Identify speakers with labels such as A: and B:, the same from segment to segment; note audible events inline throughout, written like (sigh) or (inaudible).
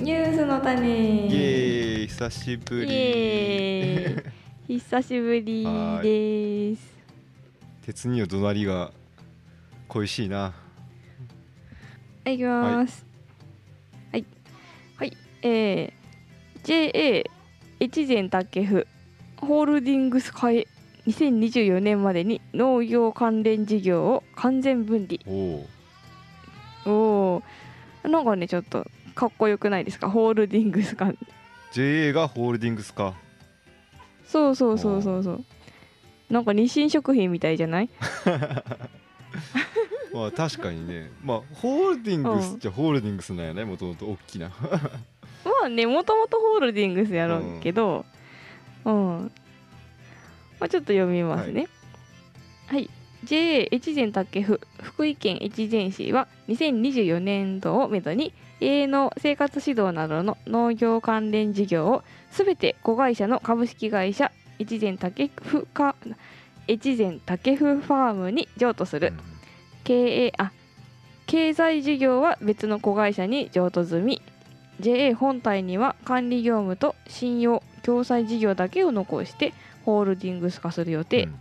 A: ニュースの種
B: イエーイ。久しぶ
A: イ
B: り
A: エーイ。(laughs) 久しぶりです。
B: 鉄には怒鳴りが恋しいな。
A: はい、行きます。はい。はい。えー、JA 越前竹府。ホールディングス会。2024年までに。農業関連事業を完全分離。
B: おお
A: おお。なんかね、ちょっとかっこよくないですか？ホールディングスか。
B: JA がホールディングスか
A: そうそうそうそうそう。なんか日清食品みたいじゃない？(laughs)
B: まあ確かにねまあホールディングスじゃホールディングスなんやねもともと大きな (laughs)
A: まあね、もともとホールディングスやろうけど、うん。まあ、ちょっと読みますね。はい。JA 越前竹府福井県越前市は2024年度をめどに営農生活指導などの農業関連事業をすべて子会社の株式会社越前竹府か越前竹府ファームに譲渡する、経営あ経済事業は別の子会社に譲渡済み。JA 本体には管理業務と信用共済事業だけを残してホールディングス化する予定、
B: うん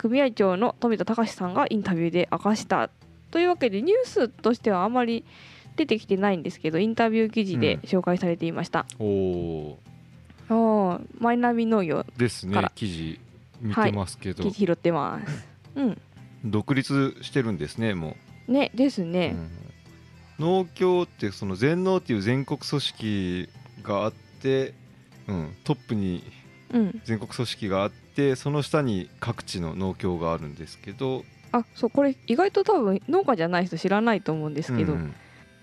A: 組合長の富田隆さんがインタビューで明かしたというわけでニュースとしてはあまり出てきてないんですけどインタビュー記事で紹介されていました、
B: おお
A: あーマイナビ農業
B: ですね記事見てますけど、
A: 記事拾ってます。うん。
B: 独立してるんですねも
A: ねです
B: う、
A: ね、
B: うん。農協ってその全農っていう全国組織があって、うん、トップに
A: うん、
B: 全国組織があってその下に各地の農協があるんですけど
A: あそうこれ意外と多分農家じゃない人知らないと思うんですけど、
B: うん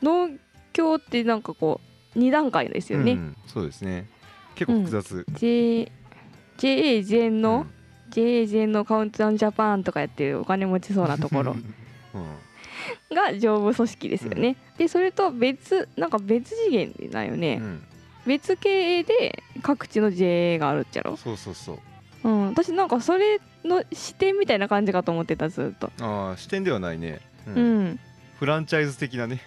A: 農協ってなんかこう2段階ですよね、
B: うんそうですね。結構複雑、
A: J JA 全
B: うん。
A: 農、JA 全農カウントダウンジャパンとかやってるお金持ちそうなところ。(laughs)
B: うん。
A: が上部組織ですよね、でそれと別なんか別次元だよね、
B: うん。
A: 別経営で各地の JA があるっちゃろ、
B: そうそうそう
A: うん、私なんかそれの視点みたいな感じかと思ってたずっと。
B: ああ視点ではないね、うん。
A: うん、
B: フランチャイズ的なね。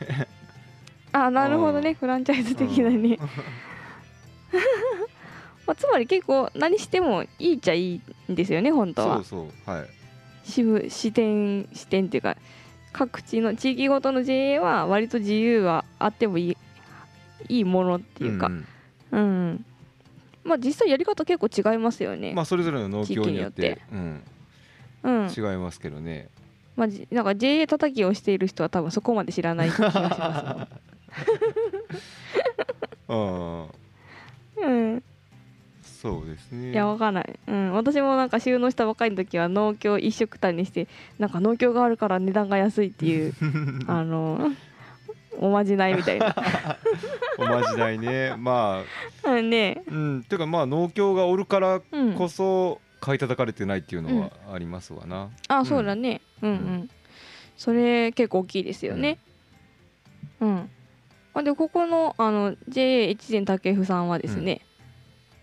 A: あなるほど
B: うん。
A: ねフランチャイズ的なね、(laughs) まあ、つまり結構何してもいいっちゃいいんですよね本当は。
B: そうそう。はい。
A: 支部視点視点っていうか各地の地域ごとの JA は割と自由はあってもいいいいものっていうか。
B: ん。
A: うん、まあ実際やり方結構違いますよね、
B: まあそれぞれの農協によって。うん、
A: うん。
B: 違いますけどね。
A: まあ、じなんか JA 叩きをしている人は多分そこまで知らない気がしま (laughs)
B: ああ
A: すうん。
B: そうですね。
A: いやわかんない、うん、私もなんか収納したばかりの時は農協一緒くたにしてなんか農協があるから値段が安いっていう。(laughs) あのおまじないみたいな。(laughs)
B: おまじないね。まあ
A: うんね。
B: うん。ていうかまあ農協がおるから
A: うん。
B: こそ買い叩かれてないっていうのはありますわな、
A: あそうだね。うんうん、
B: うん。
A: それ結構大きいですよね。うん、あでここのあの JA 越前竹府さんはですね、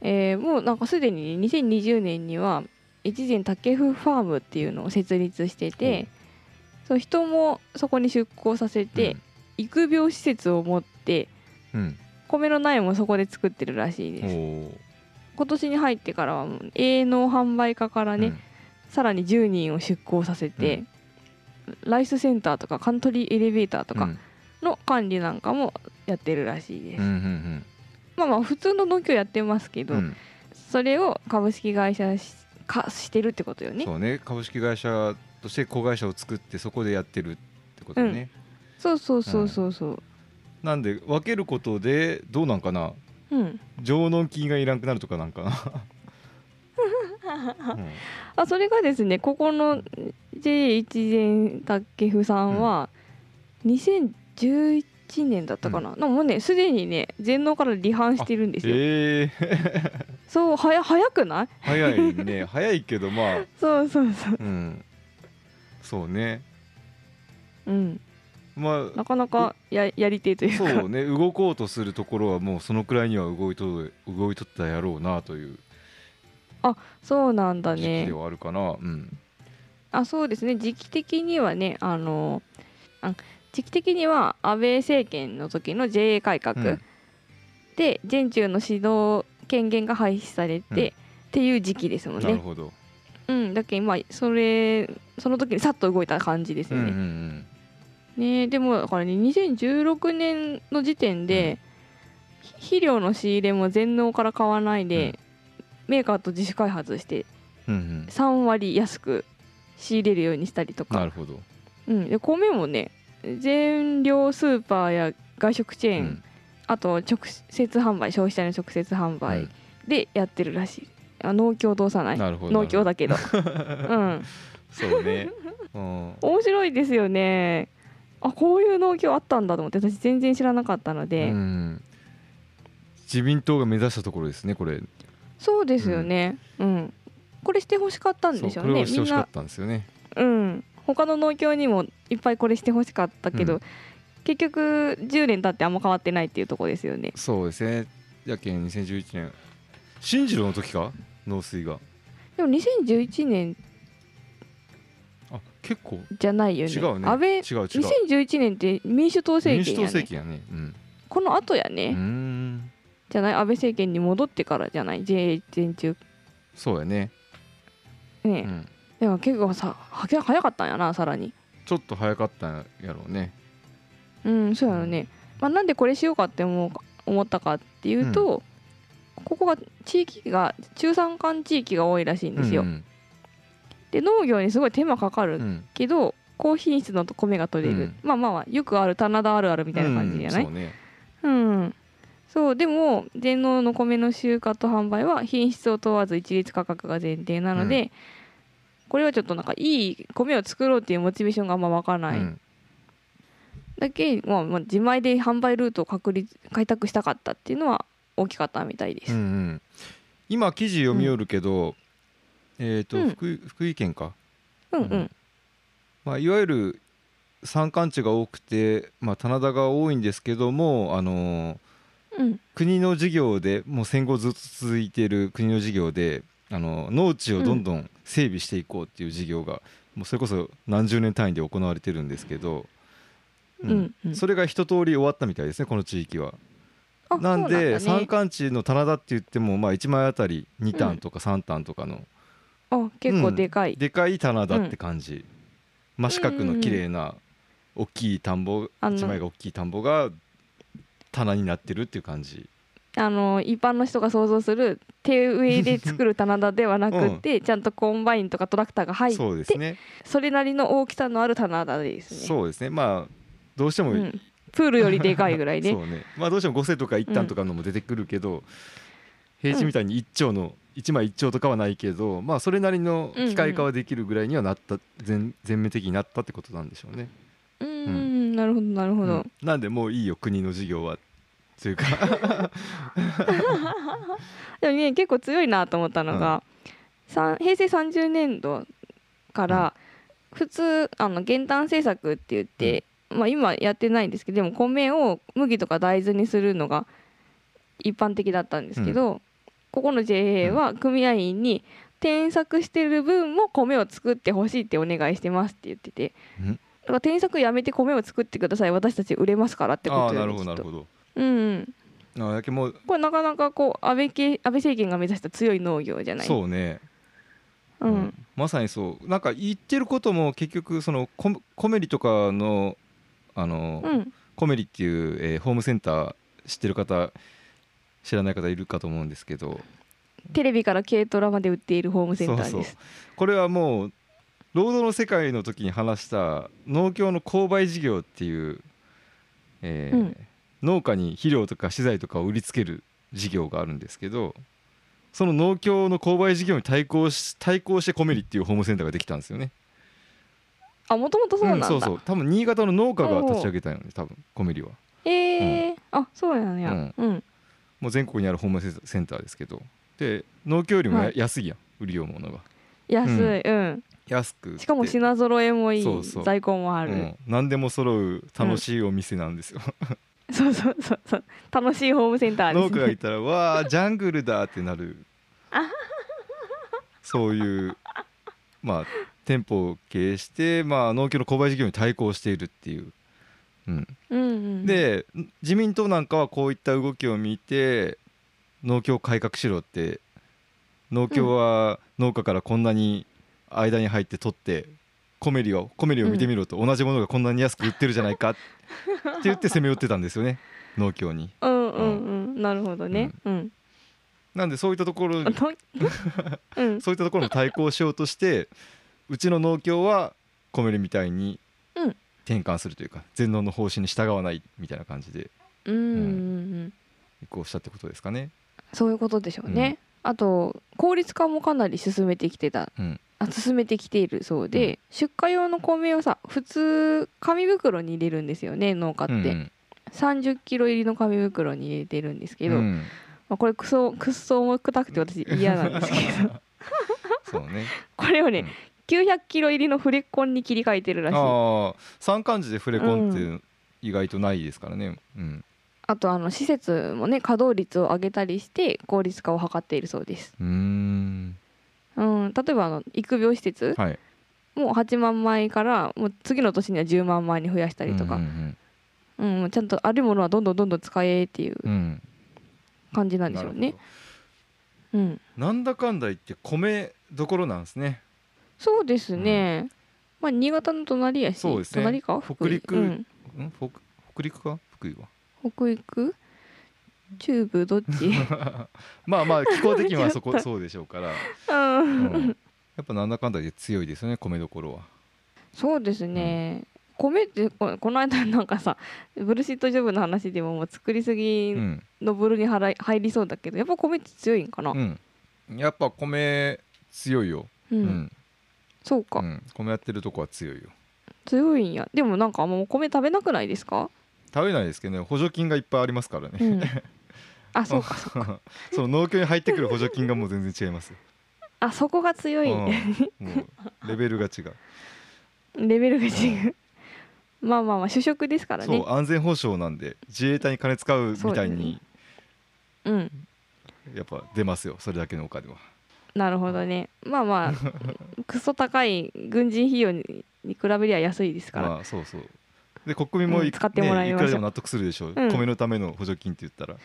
A: えーもうなんかすでに2020年には越前竹府ファームっていうのを設立してて、そう人もそこに出向させて、育苗施設を持って
B: うん。
A: 米の苗もそこで作ってるらしい
B: うん、
A: です今年に入ってからは営農販売課からね、さらに10人を出向させて、ライスセンターとかカントリーエレベーターと
B: うん。
A: かの管理なんかもやってるらしいです、
B: うんうん
A: まあまあ普通の農協やってますけど、
B: うん。うん
A: それを株式会社し化してるってことよね。
B: そうね。株式会社として子会社を作ってそこでやってるってことね、
A: そうそうそうそう。そう。
B: なんで分けることでどうなんかな？
A: うん。
B: 上納金がいらんくなるとかなんかな、(laughs) うん。
A: あそれがですねここの J 一前竹府さんは2011年だったかな、でもねすでにね全農から離反してるんですよ、
B: え。ー、
A: そうはや早くない？
B: 早いね。早いけどまあ。(laughs)
A: そうそうそう。
B: うん。そうね。
A: うん
B: ま
A: なかなかややり手と
B: あ
A: いうか。
B: そうね動こうとするところはもうそのくらいには動いと動いとったやろうなという
A: そうなんだ
B: 時期
A: ね
B: ではあるかな、うん。
A: あそうですね。時期的にはねあのあ時期的には安倍政権の時の JA 改革
B: うん。
A: で全中の指導権限が廃止されて、
B: うん。
A: っていう時期ですもんね。
B: なるほど。
A: うん、だけど今それその時にさっと動いた感じです
B: うん
A: よ
B: うん
A: ね。
B: うん
A: ねでもだからね2016年の時点で、ひ肥料の仕入れも全農から買わないで、メーカーと自主開発して
B: うんうん。
A: 3割安く仕入れるようにしたりとか。
B: なるほど。
A: うん、で米もね全量スーパーや外食チェーン、
B: うん。
A: あと直接販売消費者に直接販売でやってるらしい、あ農協通さない。農協だけど。(laughs) うん。
B: そうね。うん。
A: 面白いですよねあこういう農協あったんだと思って私全然知らなかったので、
B: うん。自民党が目指したところですねこれ。
A: そうですよね。うん、これしてほしかったんでしょ
B: そううこれ
A: ね
B: してほしかったんですよね。
A: うん。他の農協にもいっぱいこれしてほしかったけど、
B: うん。
A: 結局10年経ってあんま変わってないっていうところですよね。
B: そうですね。やけん2011年新次郎の時か？農水が。
A: でも2011年
B: あ結構
A: じゃないよね。
B: 違うね。
A: 安倍
B: 違う違う。
A: 2011年って民主党政
B: 民主党
A: 権やね。
B: 政権やね。うん。
A: この後や
B: う
A: ね、
B: ーん。
A: じゃない？安倍政権に戻ってからじゃない？JA 全中。
B: そうやね。
A: ね、
B: うん。
A: だから結構さ早かったんやなさらに。
B: ちょっと早かったんやろうね。
A: うんそうやろね、まあ、なんでこれしようかって思うか思ったかっていうと、ここが地域が中山間地域が多いらしいんですよ、
B: うん
A: で農業にすごい手間かかる
B: うんうん。
A: けど、高品質の米が取れる、
B: うん。
A: まあまあまあよくある棚田あるあるみたいな感じじゃない、
B: うんそうね。
A: うん、そうでも全農の米の集荷と販売は品質を問わず一律価格が前提なので、これはちょっとなんかいい米を作ろうっていうモチベーションがあんま湧かない、
B: うん。
A: だけ、まあ、まあ自前で販売ルートを確立開拓したかったっていうのは大きかったみたいです、
B: うんうん。今記事読み寄るけどえっと
A: うん。
B: 福井福井県か？
A: うん、うん。
B: まあいわゆる山間地が多くてまあ棚田が多いんですけどもあのー
A: うん。
B: 国の事業でもう戦後ずっと続いている国の事業であの農地をどんどん整備していこうっていう事業が、もうそれこそ何十年単位で行われてるんですけど、
A: うん。うん
B: それが一通り終わったみたいですねこの地域は。
A: あ
B: なんで
A: ね。
B: 山間地の棚田って言ってもまあ1枚あたり2単とか3単とかの
A: あ結構でかい、
B: でかい棚田って感じ、真四角の綺麗な大きい田んぼ
A: あの
B: 1枚が大きい田んぼが棚になってるっていう感じ。
A: あの一般の人が想像する手植えで作る棚田ではなくて、ちゃんとコンバインとかトラクターが入って
B: そうですね。
A: それなりの大きさのある棚田ですね。
B: そうですね。まあどうしても、
A: うん、プールよりでかいぐらいね。(laughs)
B: そうね。まあどうしても5畝とか1反とかのも出てくるけど、平地みたいに1丁の1枚1丁とかはないけどまあそれなりの機械化はできるぐらいにはなった全全面的になったってことなんでしょうね。
A: うんうん。なるほどなるほど、
B: うん。なんでもういいよ国の事業はというか。(laughs)
A: でもね結構強いなと思ったのが、さん平成30年度から普通あの減反政策って言って、まあ今やってないんですけどでも米を麦とか大豆にするのが一般的だったんですけど、ここの JA は組合員に転作してる分も米を作ってほしいってお願いしてますって言ってて、
B: うん。
A: だから転作やめて米を作ってください。私たち売れますからってこと
B: ああなるほどなるほど。
A: うんうん。
B: あやけもう
A: これなかなかこう安倍系安倍政権が目指した強い農業じゃない。
B: そうね、
A: うん、
B: うん。まさにそう。なんか言ってることも結局そのココメリとかのあの、
A: うん。
B: コメリっていう、えーホームセンター知ってる方知らない方いるかと思うんですけど。
A: テレビから軽トラまで売っているホームセンターです。
B: そうそう。これはもう労働の世界の時に話した農協の購買事業っていう、えー
A: うん。
B: 農家に肥料とか資材とかを売りつける事業があるんですけどその農協の購買事業に対抗し対抗してコメリっていうホームセンターができたんですよね。
A: あもともとそうなんだ、
B: そうそう。多分新潟の農家が立ち上げたよね多分コメリは。
A: えー。あそうなんや。
B: うん。
A: うん、
B: もう全国にあるホームセンターですけど。で農協よりもや
A: はい。
B: 安いやん売りようものが。
A: 安いうん、
B: 安く売って。
A: しかも品揃えもいい在庫もある、
B: うん、何でも揃う楽しいお店なんですよ、
A: そうそうそうそう。楽しいホームセンターです、
B: 農家が
A: ね、
B: いたら「わあジャングルだ」ってなる。(laughs) そういうまあ店舗を経営して、まあ、農協の購買事業に対抗しているっていう。うん、
A: うんうん、
B: で自民党なんかはこういった動きを見て農協改革しろって農協は農家からこんなに間に入って取ってコメリをコメリを見てみろと同じものがこんなに安く売ってるじゃないかって言って攻め寄ってたんですよね農協に。
A: うんうんうん。なるほどね。うん、
B: なんでそういったところ (laughs) そういったところも対抗しようとしてうちの農協はコメリみたいに
A: うん
B: 転換するというか全農の方針に従わないみたいな感じで
A: うん。
B: 移行したってことですかね。
A: そういうことでしょうね、あと効率化もかなり進めてきてた。
B: うん。
A: あ進めてきているそうで、出荷用の米をさ普通紙袋に入れるんですよね農家って、
B: うんうん。
A: 30キロ入りの紙袋に入れてるんですけど、
B: うん。
A: まあ、これクソクソ重くたくて私嫌なんですけど。(laughs)
B: そうね。(laughs)
A: これをね、
B: うん
A: 900キロ入りのフレコンに切り替えてるらしいあ
B: ああ三漢字でフレコンって意外とないですからね。うん。
A: とあの施設もね稼働率を上げたりして効率化を図っているそうです、
B: うーん。
A: うん、例えばあの育苗施設、
B: はい。
A: もう8万枚からもう次の年には10万枚に増やしたりとか、
B: う
A: うんんもうちゃんとあるものはどんどんどんどん使えっていう
B: うんうん。
A: 感じなんでしょうね。うん、
B: ど。なんだかんだ言って米どころなんですね。
A: そうですね、まあ新潟の隣やし
B: そうですね。
A: 隣か？
B: 北陸？
A: うん、
B: ん？北北陸か？福井は？
A: 北陸？中部？どっち？(laughs)
B: まあまあ気候的にはそこ (laughs) そうでしょうから。
A: う
B: うん。ん。やっぱなんだかんだで強いですよね米どころは。
A: そうですね、米ってここの間なんかさブルシットジョブの話でももう作りすぎ
B: うん。
A: の部類に入りそうだけどやっぱ米って強いんかな、
B: うん。やっぱ米強いよ。
A: うん。
B: うん。
A: そうか、
B: うん。米やってるとこは強いよ。
A: 強いんやでもなんかもう米食べなくないですか、
B: 食べないですけどね補助金がいっぱいありますからね。
A: うん、(laughs) あそうかそうか (laughs)
B: その農協に入ってくる補助金がもう全然違います。
A: あそこが強い、
B: うんもうレベルが違う。
A: レベルが違うまあまあまあ主食ですからね
B: そう安全保障なんで自衛隊に金使うみたいに
A: うん
B: やっぱ出ますよそれだけのお金は。
A: なるほどね。まあまあクソ高い軍人費用にに比べりゃ安いですから、
B: まあそうそう。で国民もい,、
A: うん使ってもらいまし
B: いくらでも納得するでしょう、
A: うん。
B: 米のための補助金って言ったら。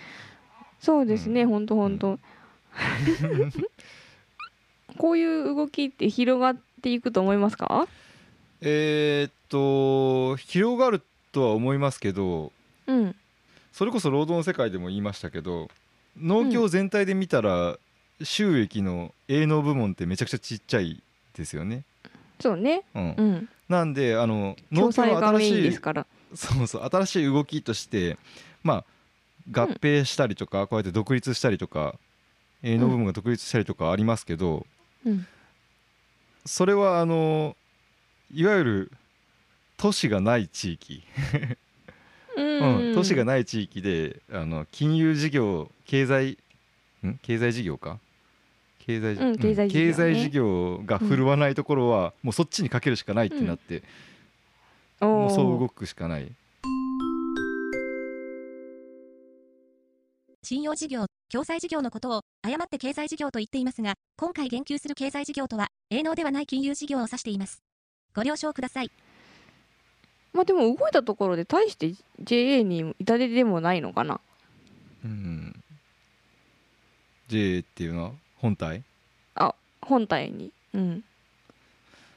A: そうですね、
B: うん。
A: ほんとほんと。(laughs) こういう動きって広がっていくと思いますか？
B: えーっと広がるとは思いますけど
A: うん。
B: それこそ労働の世界でも言いましたけど農協全体で見たら、収益の営農部門ってめちゃくちゃちっちゃいですよね。
A: そうね。
B: うん。
A: うん。
B: なんであの農協の新しい
A: ですから。
B: そうそう新しい動きとしてまあ合併したりとか、こうやって独立したりとか営農部門が独立したりとかありますけど、
A: うん。
B: それはあのいわゆる都市がない地域、
A: う
B: うん
A: ん。
B: 都市がない地域であの金融事業経済ん？経済事業か？経済,、
A: うん経済事業ね。
B: 経済事業が振るわないところは、もうそっちにかけるしかないってなって、もうそう動くしかない。
C: 信用事業、共済事業のことを誤って経済事業と言っていますが、今回言及する経済事業とは、営農ではない金融事業を指しています。ご了承ください。
A: まあでも動いたところで大して JA に痛手でもないのかな。
B: うん、J っていうのは？本体？
A: あ本体に。うん。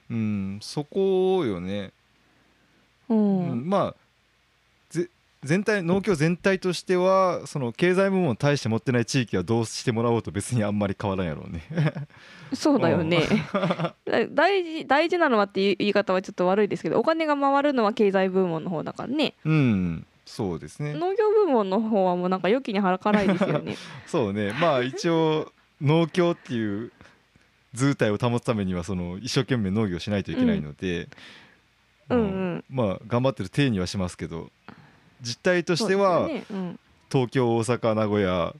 B: うんそこよね、
A: うん、
B: うんまあぜ全体農協全体としてはその経済部門を大して持ってない地域はどうしてもらおうと別にあんまり変わらんやろうね。(laughs)
A: そうだよね。(laughs) だ大事大事なのはっていう言い方はちょっと悪いですけどお金が回るのは経済部門の方だからね。
B: うんそうですね。
A: 農業部門の方はもうなんか良きに腹からいですよね。(laughs)
B: そうね。まあ一応農協っていう図体を保つためにはその一生懸命農業しないといけないので、
A: うん。うん
B: まあ頑張ってる体にはしますけど実態としては、
A: そうですよね。
B: 東京大阪名古屋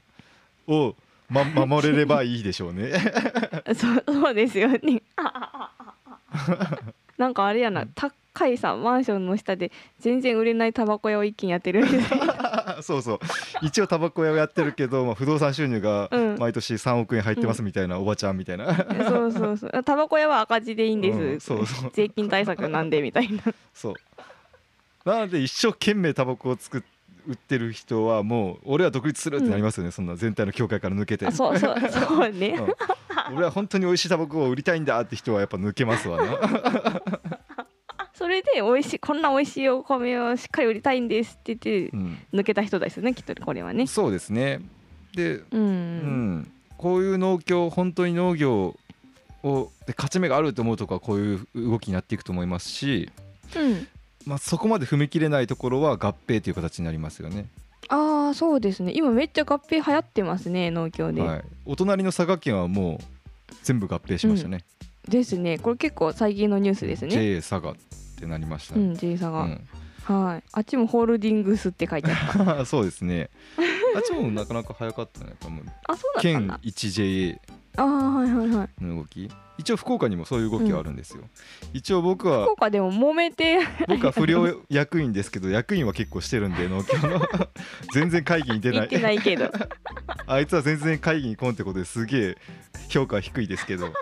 B: を、ま、守れればいいでしょうね。(laughs)
A: そうですよね。(laughs) なんかあれやな高いさマンションの下で全然売れないタバコ屋を一気にやってるみたいな (laughs)
B: そうそう。一応タバコ屋をやってるけど、まあ、不動産収入が
A: うん。
B: 毎年3億円入ってますみたいなおばちゃんみたいな、
A: そうそうそう。タバコ屋は赤字でいいんです、
B: うんそうそう。
A: 税金対策なんでみたいな。(laughs)
B: そう。なので一生懸命タバコを作っ売ってる人はもう俺は独立するってなりますよね、そんな全体の協会から抜けて。
A: あそうそう。そうね。
B: うん。俺は本当に美味しいタバコを売りたいんだって人はやっぱ抜けますわな、
A: それで美味しいこんな美味しいお米をしっかり売りたいんですって言って
B: うん。
A: 抜けた人ですよねきっとこれはね。
B: そうですね。で、
A: う
B: うん。ん、こういう農協本当に農業をで勝ち目があると思うとこはこういう動きになっていくと思いますし、
A: うん。
B: まあ、そこまで踏み切れないところは合併という形になりますよね。
A: ああそうですね。今めっちゃ合併流行ってますね農協で、
B: はい、お隣の佐賀県はもう全部合併しましたね。
A: ですね。これ結構最近のニュースですね。
B: JA 佐賀ってなりました。ね。
A: うん J さが、
B: うん。
A: はい。あっちもホールディングスって書いてあった。(laughs)
B: そうですね。あっちもなかなか早かったね。やっぱもう
A: あそうだったん
B: 県
A: だ
B: 1JA
A: ああはいはいはい。
B: の動き。一応福岡にもそういう動きはあるんですよ。一応僕は
A: 福岡でも揉めて。(laughs)
B: 僕は不良役員ですけど役員は結構してるんで農協の。(laughs) 全然会議に出ない。
A: 行ってないけど。
B: あいつは全然会議に来んってことですげえ評価は低いですけど。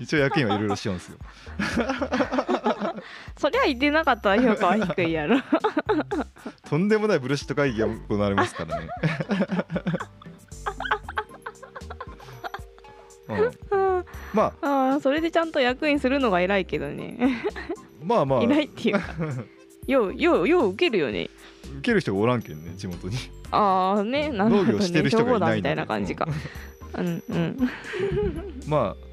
B: 一応役員はいろいろしようんですよ
A: そりゃ行ってなかったら評価は低いやろ。(laughs)
B: とんでもないブルシット会議が行われますからね、(laughs) うん、まあ。
A: ああそれでちゃんと役員するのが偉いけどね。
B: まあまあ。
A: 偉いっていうか。(laughs) ようようよう受けるよね。
B: 受ける人がおらんけんね地元に。
A: ああねなるほど
B: 農業してる
A: ね
B: 人がいない
A: みたいな感じか。うんうん。
B: まあ。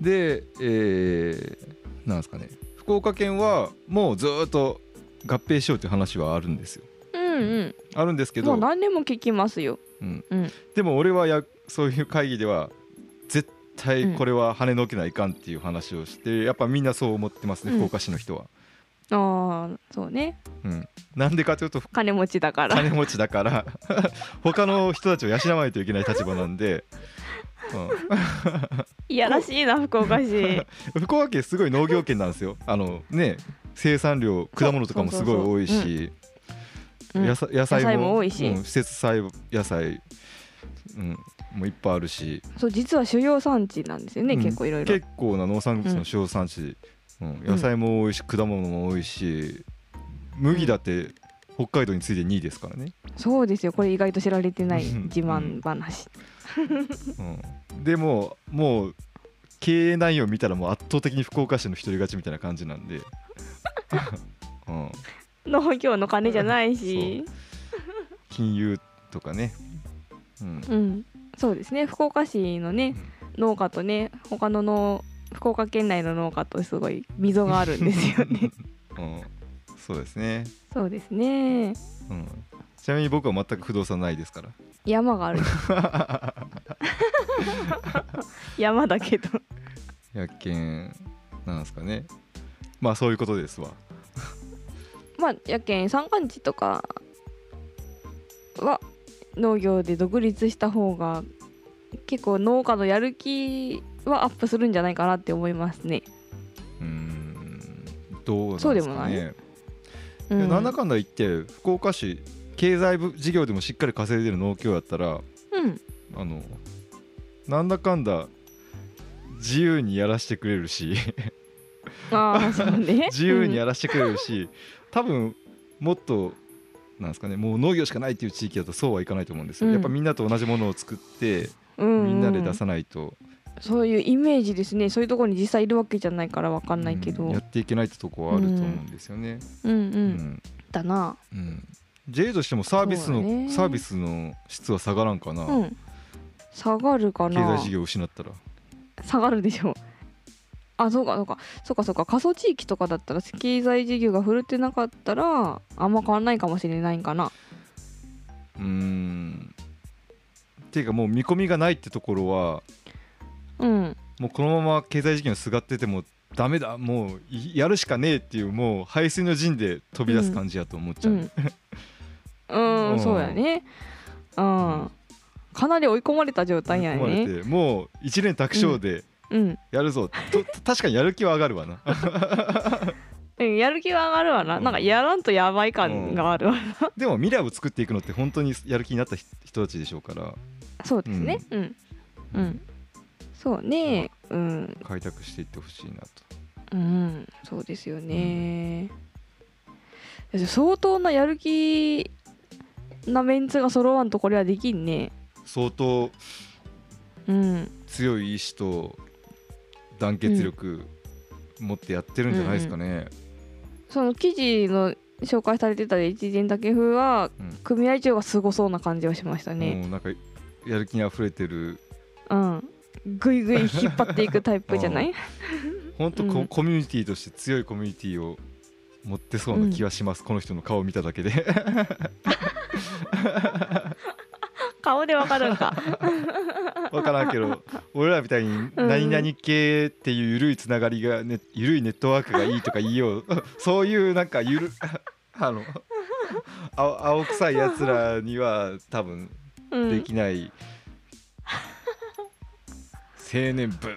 B: でえー、なんですかね福岡県はもうずーっと合併しようという話はあるんですよ。
A: うん
B: あるんですけ
A: うんも
B: ど
A: う何年も聞きますよ。
B: うん。
A: うん。
B: でも俺はやそういう会議では絶対これは跳ねのけないかんっていう話をして、やっぱみんなそう思ってますね、
A: うん。
B: 福岡市の人は、
A: ああそうね。
B: うん、なんでかというと
A: 金持ちだから。
B: 金持ちだから。(laughs) 他の人たちを養わないといけない立場なんで、
A: いやらしいな福岡市。
B: うん、福岡県すごい農業県なんですよ。あのね生産量果物とかもすごい多いし
A: うん。
B: 野菜も
A: 多いし。
B: うん、施設栽野菜、うん、もういっぱいあるし。
A: そう実は主要産地なんですよね、
B: うん。
A: 結構いろいろ。
B: 結構な農産物の主要産地、うん野菜も多いし果物も多いし麦だって北海道に次いで2位ですからね、
A: そうですよ。これ意外と知られてない
B: うん。
A: 自慢話
B: うん、でももう経営内容見たらもう圧倒的に福岡市の一人勝ちみたいな感じなんで、(laughs) うん、
A: 農業の金じゃないし。
B: 金融とかね、うん。
A: うん。そうですね。福岡市のね農家とね他の農福岡県内の農家とすごい溝があるんですよね。(laughs)
B: うん、そうですね、
A: そうですね。
B: うん、ちなみに僕は全く不動産ないですから
A: 山がある。山だけど。
B: やけんなんですかね。まあそういうことですわ。
A: まあやけん山間地とかは農業で独立した方が結構農家のやる気はアップするんじゃないかなって思いますね。
B: うーん。どうなんですかね。
A: そうでもない。
B: い
A: うん。
B: やなんだかんだ言って福岡市経済部事業でもしっかり稼いでる農協やったら
A: うん。
B: あのなんだかんだ自由にやらせてくれるし。
A: ああそうね。(laughs)
B: 自由にやらせてくれるし、多分もっとなんですかねもう農業しかないっていう地域だとそうはいかないと思うんですよ、
A: うん。
B: やっぱみんなと同じものを作って
A: うん。
B: みんなで出さないと、
A: そういうイメージですね。そういうところに実際いるわけじゃないからわかんないけど、うん。ん、
B: うやっていけないってとこはあると思うんですよね。
A: うん。
B: うん。
A: だな。
B: うん J としてもサービスの、
A: ね。
B: サービスの質は下がらんかな、
A: うん。下がるかな。
B: 経済事業を失ったら。
A: 下がるでしょ。うあそうかそうか。そうかそうか。過疎地域とかだったら経済事業が振るってなかったらあんま変わんないかもしれないんかな。
B: うーん。っていうかもう見込みがないってところは
A: うん。
B: もうこのまま経済事業にすがっててもダメだ。もういやるしかねえっていうもう排水の陣で飛び出す感じやと思っちゃう、
A: うん、うん
B: うん
A: そうやね。うん。かなり追い込まれた状態やね。
B: てもう一年卓勝で
A: うん。
B: やるぞ、と確かにやる気は上がるわな。
A: うんやる気は上がるわな、
B: うん。
A: なんかやらんとやばい感があるわな、
B: でも未来を作っていくのって本当にやる気になった人人たちでしょうから。
A: そうですね。うん。うん、そうね。うん。
B: 開拓していってほしいなと。
A: うん。そうですよね、や相当なやる気なメンツが揃わんとこれはできんね。
B: 相当
A: うん
B: 強い意志と団結力持ってやってるんじゃないですかね。
A: その記事の紹介されてた一陣竹風は
B: うん。
A: 組合長がすごそうな感じはしましたね。
B: もうなんかやる気にあふれてる。
A: うん。ぐいぐい引っ張っていくタイプじゃない？
B: 本当コ,、
A: うん。
B: コミュニティとして強いコミュニティを持ってそうな気はします、この人の顔を見ただけで (laughs)
A: 顔でわかるんか。(laughs)
B: 分からんけど俺らみたいに何々系っていう緩いつながりが、ね、緩いネットワークがいいとか言いよう。(laughs) そういうなんかゆるあの青青臭いやつらには多分
A: うん。
B: できない、青年部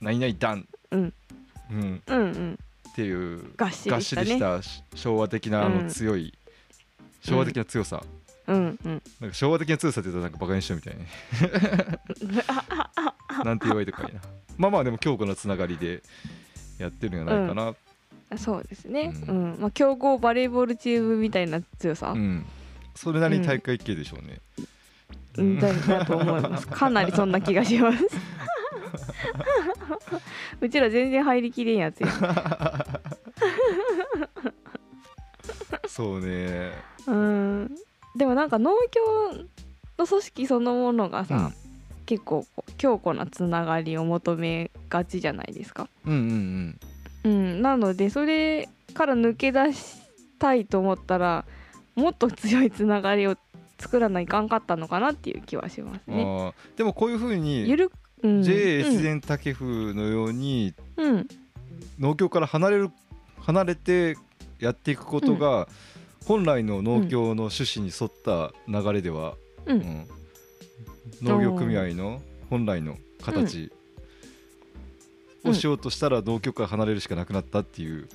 B: 何々団、
A: うん。
B: うん、
A: うんうん。
B: っていう
A: がっしりしたね。
B: りしたし昭和的なあ
A: うん。
B: の強い、昭和的な強さ、
A: うんうん。
B: なんか昭和的な強さって言うとなんかバカにしちゃうみたいね (laughs) なんて言われてかいな。まあまあでも強固なつながりでやってるんじゃないかな、
A: そうですね。
B: う
A: うん。ん、まあ強豪バレーボールチームみたいな強さ、
B: うん。それなりに大会系でしょうね、
A: うん、だだと思いますかなりそん。な気がしますうちら全然入りきれん。やつや
B: そうね。
A: うん。でもなんか農協の組織そのものがさ、
B: うん。
A: 結構強固なつながりを求めがちじゃないですか。
B: うんうん
A: うん、なのでそれから抜け出したいと思ったらもっと強いつながりを作らないかんかったのかなっていう気はします
B: うん、
A: ね。
B: でもこういうふうに
A: ゆるうん。
B: JA 越前竹風のように
A: うん。うん。
B: 農協から離れる離れてやっていくことが、本来の農協の趣旨に沿った流れでは、
A: うん。
B: うん。農業組合の本来の形をしようとしたら農協から離れるしかなくなったっていう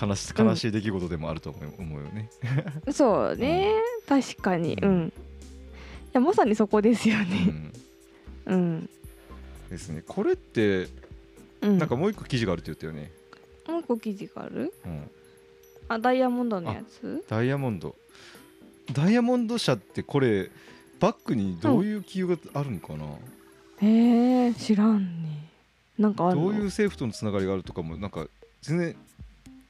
B: 悲し
A: うん。
B: 悲しい出来事でもあると思う思うよね。(laughs)
A: そうね、確かに。うん。いやまさにそこですよ
B: う
A: ね。
B: ん。
A: うん、
B: ですね。これって
A: うん、
B: なんかもう一個記事があるって言ったよね。
A: もう一個記事がある？
B: うん、
A: あダイヤモンドのやつ？
B: ダイヤモンド。ダイヤモンド社ってこれバックにどういう企業があるんかな、
A: へえ知らんね。なんかあるの？
B: どういう政府とのつながりがあるとかもなんか全然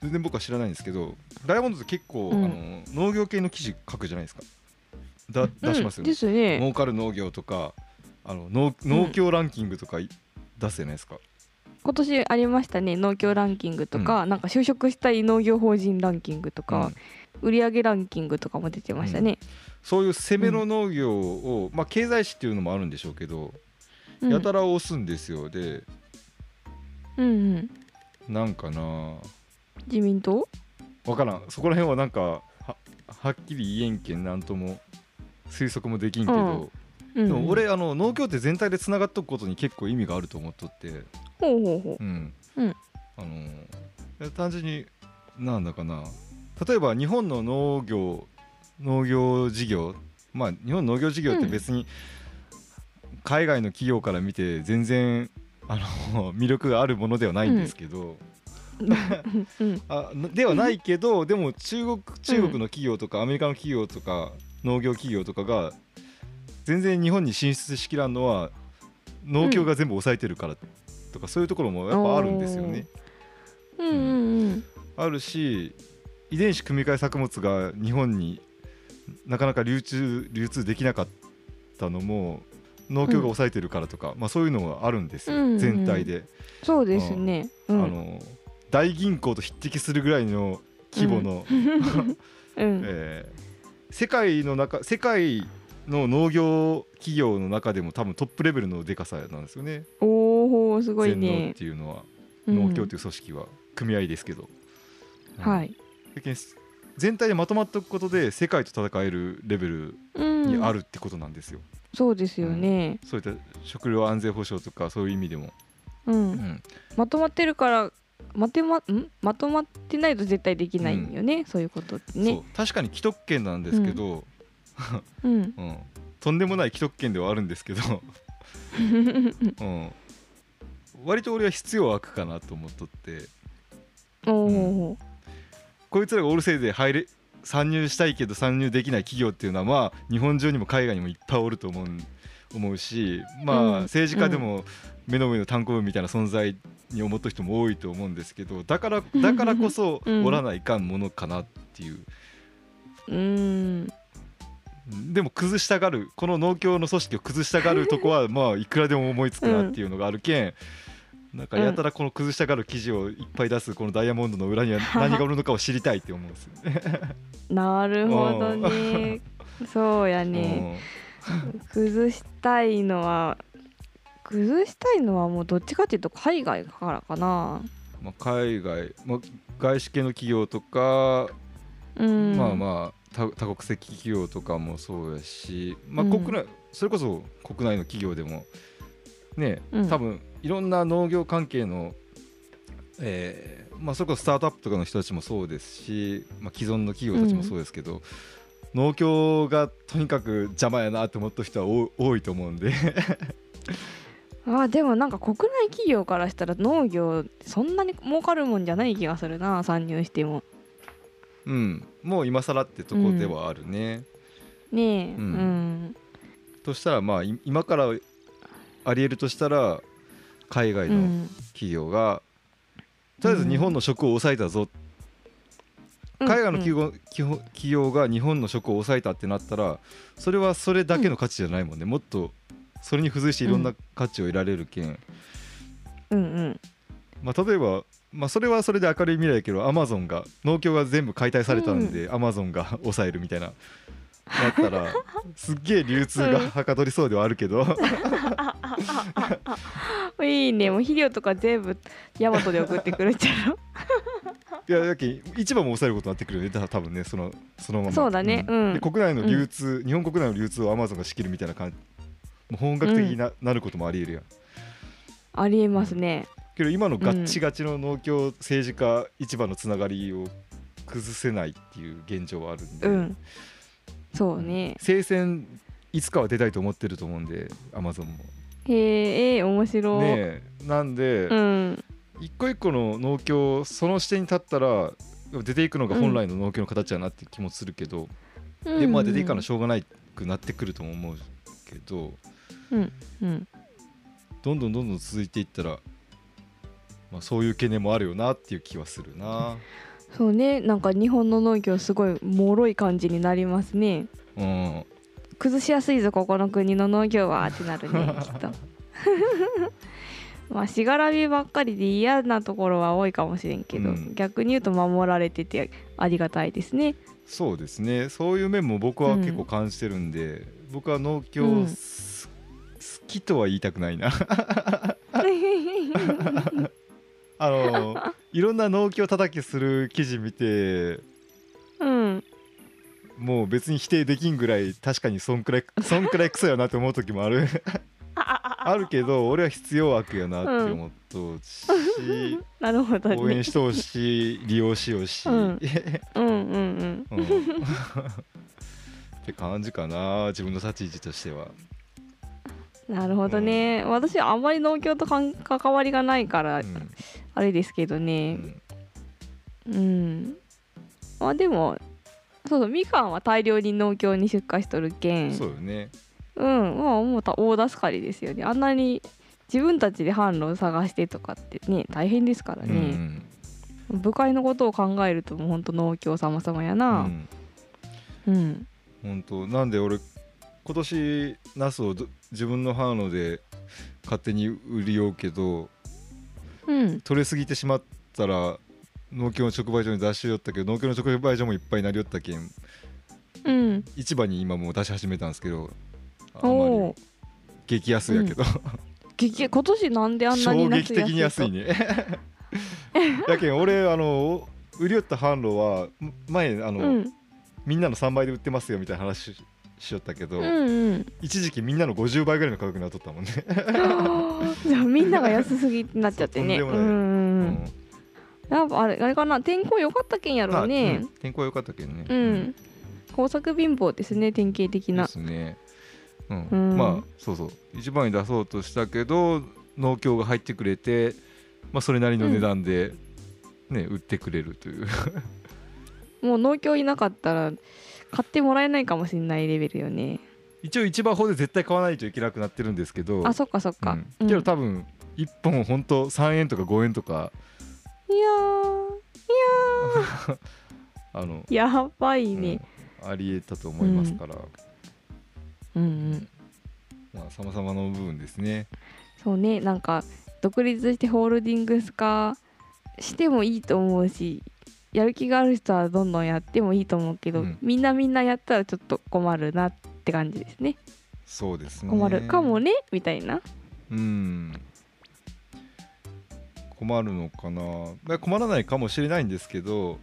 B: 全然僕は知らないんですけどダイヤモンドって結構、
A: うん。
B: あの農業系の記事書くじゃないですか。だ出しますよ
A: うん、すね。
B: 儲かる農業とかあの農農協ランキングとかい出すじゃないですか、
A: 今年ありましたね農協ランキングとか、なんか就職したい農業法人ランキングとか、売上ランキングとかも出てましたね、
B: そういう攻めの農業を、まあ経済史っていうのもあるんでしょうけど、
A: うん、
B: やたら押すんですよ。で
A: うんうん。
B: なんかな
A: 自民党？
B: わからん。そこら辺はなんかははっきり言えんけんなんとも推測もできんけど、
A: うん
B: でも俺あの農協って全体でつながっとくことに結構意味があると思っとって、
A: ほうほうほ
B: う。ん。
A: うん。
B: あの単純になんだかな。例えば日本の農業農業事業。まあ日本農業事業って別に海外の企業から見て全然あの (laughs) 魅力があるものではないんですけど、あなではないけど、でも中国中国の企業とかアメリカの企業とか農業企業とかが全然日本に進出しきらんのは農協が全部抑えてるからとか、そういうところもやっぱあるんですよね。
A: うんうんうん。
B: あるし遺伝子組み換え作物が日本になかなか流通流通できなかったのも農協が抑えてるからとか、まあ、そういうのがあるんですよ、
A: うんうん
B: 全体で、
A: そうですね。うん。
B: あの大銀行と匹敵するぐらいの規模の、
A: うん。(laughs)
B: えー世界の中世界の農業企業の中でも多分トップレベルのでかさなんですよね。
A: おおすごい
B: 全農っ
A: ね
B: ていうのは、
A: うん
B: 農協という組織は組合ですけど、うん。
A: はい。
B: 全体でまとまっておくことで世界と戦えるレベル
A: うん
B: にあるってことなんですよ、
A: そうですよね
B: そういった食料安全保障とかそういう意味でも、
A: うん
B: うん
A: まとまってるからまてまんまとまってないと絶対できないんよね、そういうことってね
B: 確かに既得権なんですけど、
A: うん。
B: うん。とんでもない既得権ではあるんですけど、(laughs) うん、割と俺は必要悪かなと思っとって。
A: おお
B: こいつらがおるせいで入れ参入したいけど参入できない企業っていうのはまあ日本中にも海外にもいっぱいおると思う思うしまあ、
A: うん。
B: 政治家でも目の上の単行部みたいな存在に思った人も多いと思うんですけどだからだからこそ
A: うん。
B: おらないかんものかなっていう、
A: うん
B: でも崩したがるこの農協の組織を崩したがるとこはまあいくらでも思いつくなっていうのがあるけん、なんかやたらこの崩したがる記事をいっぱい出すこのダイヤモンドの裏には何がおるのかを知りたいって思うんですよね。(laughs)
A: なるほどね。そうやね。崩したいのは崩したいのはもうどっちかっていうと海外からかな。
B: まあ、海外、まあ、外資系の企業とか、
A: うん。
B: まあまあ多多国籍企業とかもそうやし、まあ、
A: うん。
B: 国内、それこそ国内の企業でもね、
A: うん。
B: 多分いろんな農業関係の、えーまあ、それこそスタートアップとかの人たちもそうですし、まあ、既存の企業たちもそうですけど、農協がとにかく邪魔やなって思った人は多多いと思うんで。(laughs)
A: あでもなんか国内企業からしたら農業そんなに儲かるもんじゃない気がするな参入しても。
B: うん、もう今更ってとこではあるね。
A: ねえ
B: う
A: うん。ん、
B: としたらまあい今からありえるとしたら海外の
A: うん
B: 企業が、とりあえず日本の食を抑えたぞ、海外の企業,、企業企業が日本の食を抑えたってなったらそれはそれだけの価値じゃないもんね、もっとそれに付随していろんな価値を得られるけん、
A: うんうん。
B: まあ、例えば、まあ、それはそれで明るい未来やけどアマゾンが農協が全部解体されたんで、アマゾンが抑えるみたいななったら (laughs) すっげえ流通がはかどりそうではあるけど、
A: いいねもう肥料とか全部ヤマトで送ってくるんちゃう
B: いやだけ市場も抑えることになってくるよねだ多分ねそのそのまま。
A: そうだねうん。
B: で国内の流通、日本国内の流通をアマゾンが仕切るみたいな感じ。もう本格的にな,、なることもありえるやん。
A: ありえますね
B: けど今のガッチガチの農協政治家市場のつながりを崩せないっていう現状はあるんで、
A: うん。そうね。
B: 聖戦いつかは出たいと思ってると思うんでアマゾンも。
A: へええー、面白い、
B: ねえ。なんで、
A: うん。
B: 一個一個の農協その視点に立ったら出ていくのが本来の農協の形だなって気もするけど、でまあ出ていかなしょうがないくなってくるとも思うけど
A: うん。うん。
B: どんどんどんどん続いていったら、まあ、そういう懸念もあるよなっていう気はするな。
A: そうね。なんか日本の農業すごい脆い感じになりますね。
B: うん、
A: 崩しやすいぞここの国の農業はってなるね (laughs) きっと。(laughs) まあしがらみばっかりで嫌なところは多いかもしれんけど、
B: うん。
A: 逆に言うと守られててありがたいですね。
B: そうですね。そういう面も僕は結構感じてるんで、僕は農協、
A: うん。
B: す好きとは言いたくないな (laughs) あのいろんな農協叩きする記事見て
A: うん。
B: もう別に否定できんぐらい確かにそんくらいそんくらいクソやなって思う時もある。あるけど俺は必要悪やなって思っとうし、(laughs)
A: なるほどね。
B: 応援しとうし利用しようし、
A: うん。(laughs)
B: うん
A: うんうん。うん。
B: って感じかな自分の立ち位置としては。
A: なるほどね、私あんまり農協と関わりがないから
B: うん。
A: あれですけど
B: う
A: ね
B: ん。
A: うん、まあでもそうそうみかんは大量に農協に出荷しとるけん。
B: そうよね。
A: うん。まあ思った大助かりですよね。あんなに自分たちで販路を探してとかってね大変ですから
B: うん。
A: ね、部会のことを考えるともうほんと農協様々や
B: う
A: な、
B: ん。
A: うん。
B: 本当なんで俺今年ナスをど自分の販路で勝手に売りようけど
A: うん。
B: 取れすぎてしまったら農協の直売所に出しよったけど農協の直売所もいっぱいになりよったけん
A: うん。
B: 市場に今もう出し始めたんですけどあ
A: お
B: ま
A: お
B: り激安やけど、
A: 激今年なんであんなに
B: 衝撃的に安い
A: ね。
B: ねやけん俺あの売りよった販路は前あの、
A: うん。
B: みんなの3倍で売ってますよみたいな話ししよったけど、
A: うんうん。
B: 一時期みんなの50倍ぐらいの価格になっとったもんね、
A: じゃあみんなが安すぎになっちゃってね。やっぱあれあれかな？天候良かったけんやろう
B: あ
A: ね
B: うん。天候良かったけどね、
A: うん、工作貧乏ですね典型的
B: で
A: な
B: すね、うん。
A: うん。
B: まあそうそう。一番に出そうとしたけど農協が入ってくれて、まあ、それなりの値段で、ね売ってくれるという。
A: もう農協いなかったら買ってもらえないかもしれないレベルよね。
B: 一応市場法で絶対買わないといけなくなってるんですけど。
A: あそっかそっか、
B: うん。
A: うん。
B: けど多分1本ほんと3円とか5円とか。
A: いやーい (laughs)
B: あの、
A: やばいね、
B: うん。ありえたと思いますから、
A: うん、うん。
B: まあ様々な部分ですね。
A: そうねなんか独立してホールディングス化してもいいと思うしやる気がある人はどんどんやってもいいと思うけど、
B: うん。
A: みんなみんなやったらちょっと困るなって感じですね。
B: そうですね。
A: 困るかもねみたいな。
B: うん。困るのかな。困らないかもしれないんですけど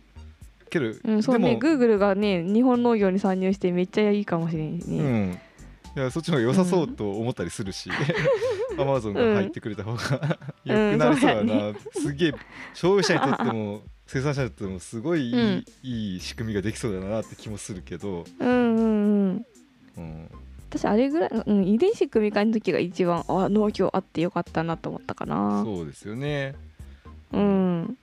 B: けど、
A: うんそうね。グーグルがね日本農業に参入してめっちゃいいかもしれんし
B: う
A: ね、
B: ん、いやそっちの方が良さそうと思ったりするし、(laughs) アマゾンが入ってくれた方が良くなりそうだな、すげえ消費者にとっても生産者にとってもすごいいい,、
A: うん。
B: いい仕組みができそうだなって気もするけど、
A: うんうんうん。
B: うん、
A: 私あれぐらい、うん、遺伝子組み換えの時が一番あ農業あってよかったなと思ったかな。
B: そうですよね。
A: うん。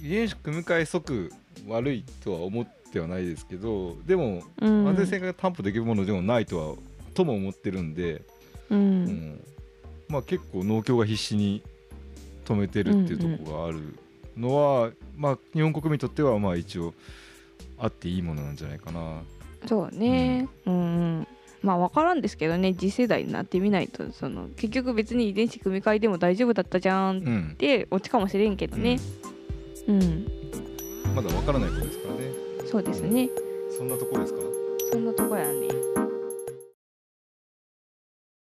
B: 遺伝子組み換え則悪いとは思ってはないですけどでも
A: うん。
B: 安全性が担保できるものでもないとはとも思ってるんで、
A: う
B: うん。んまあ、結構農協が必死に止めてるっていうところがあるのは、まあ、日本国民にとってはまあ一応あっていいものなんじゃないかな。
A: そうね。うん、うん、まあ分からんですけどね次世代になってみないとその結局別に遺伝子組み換えでも大丈夫だったじゃんっ
B: うん。
A: てオチかもしれんけどね。うん、
B: うんまだわからないことですからね。
A: そうですね。
B: そんなところですか？
A: そんなとこやね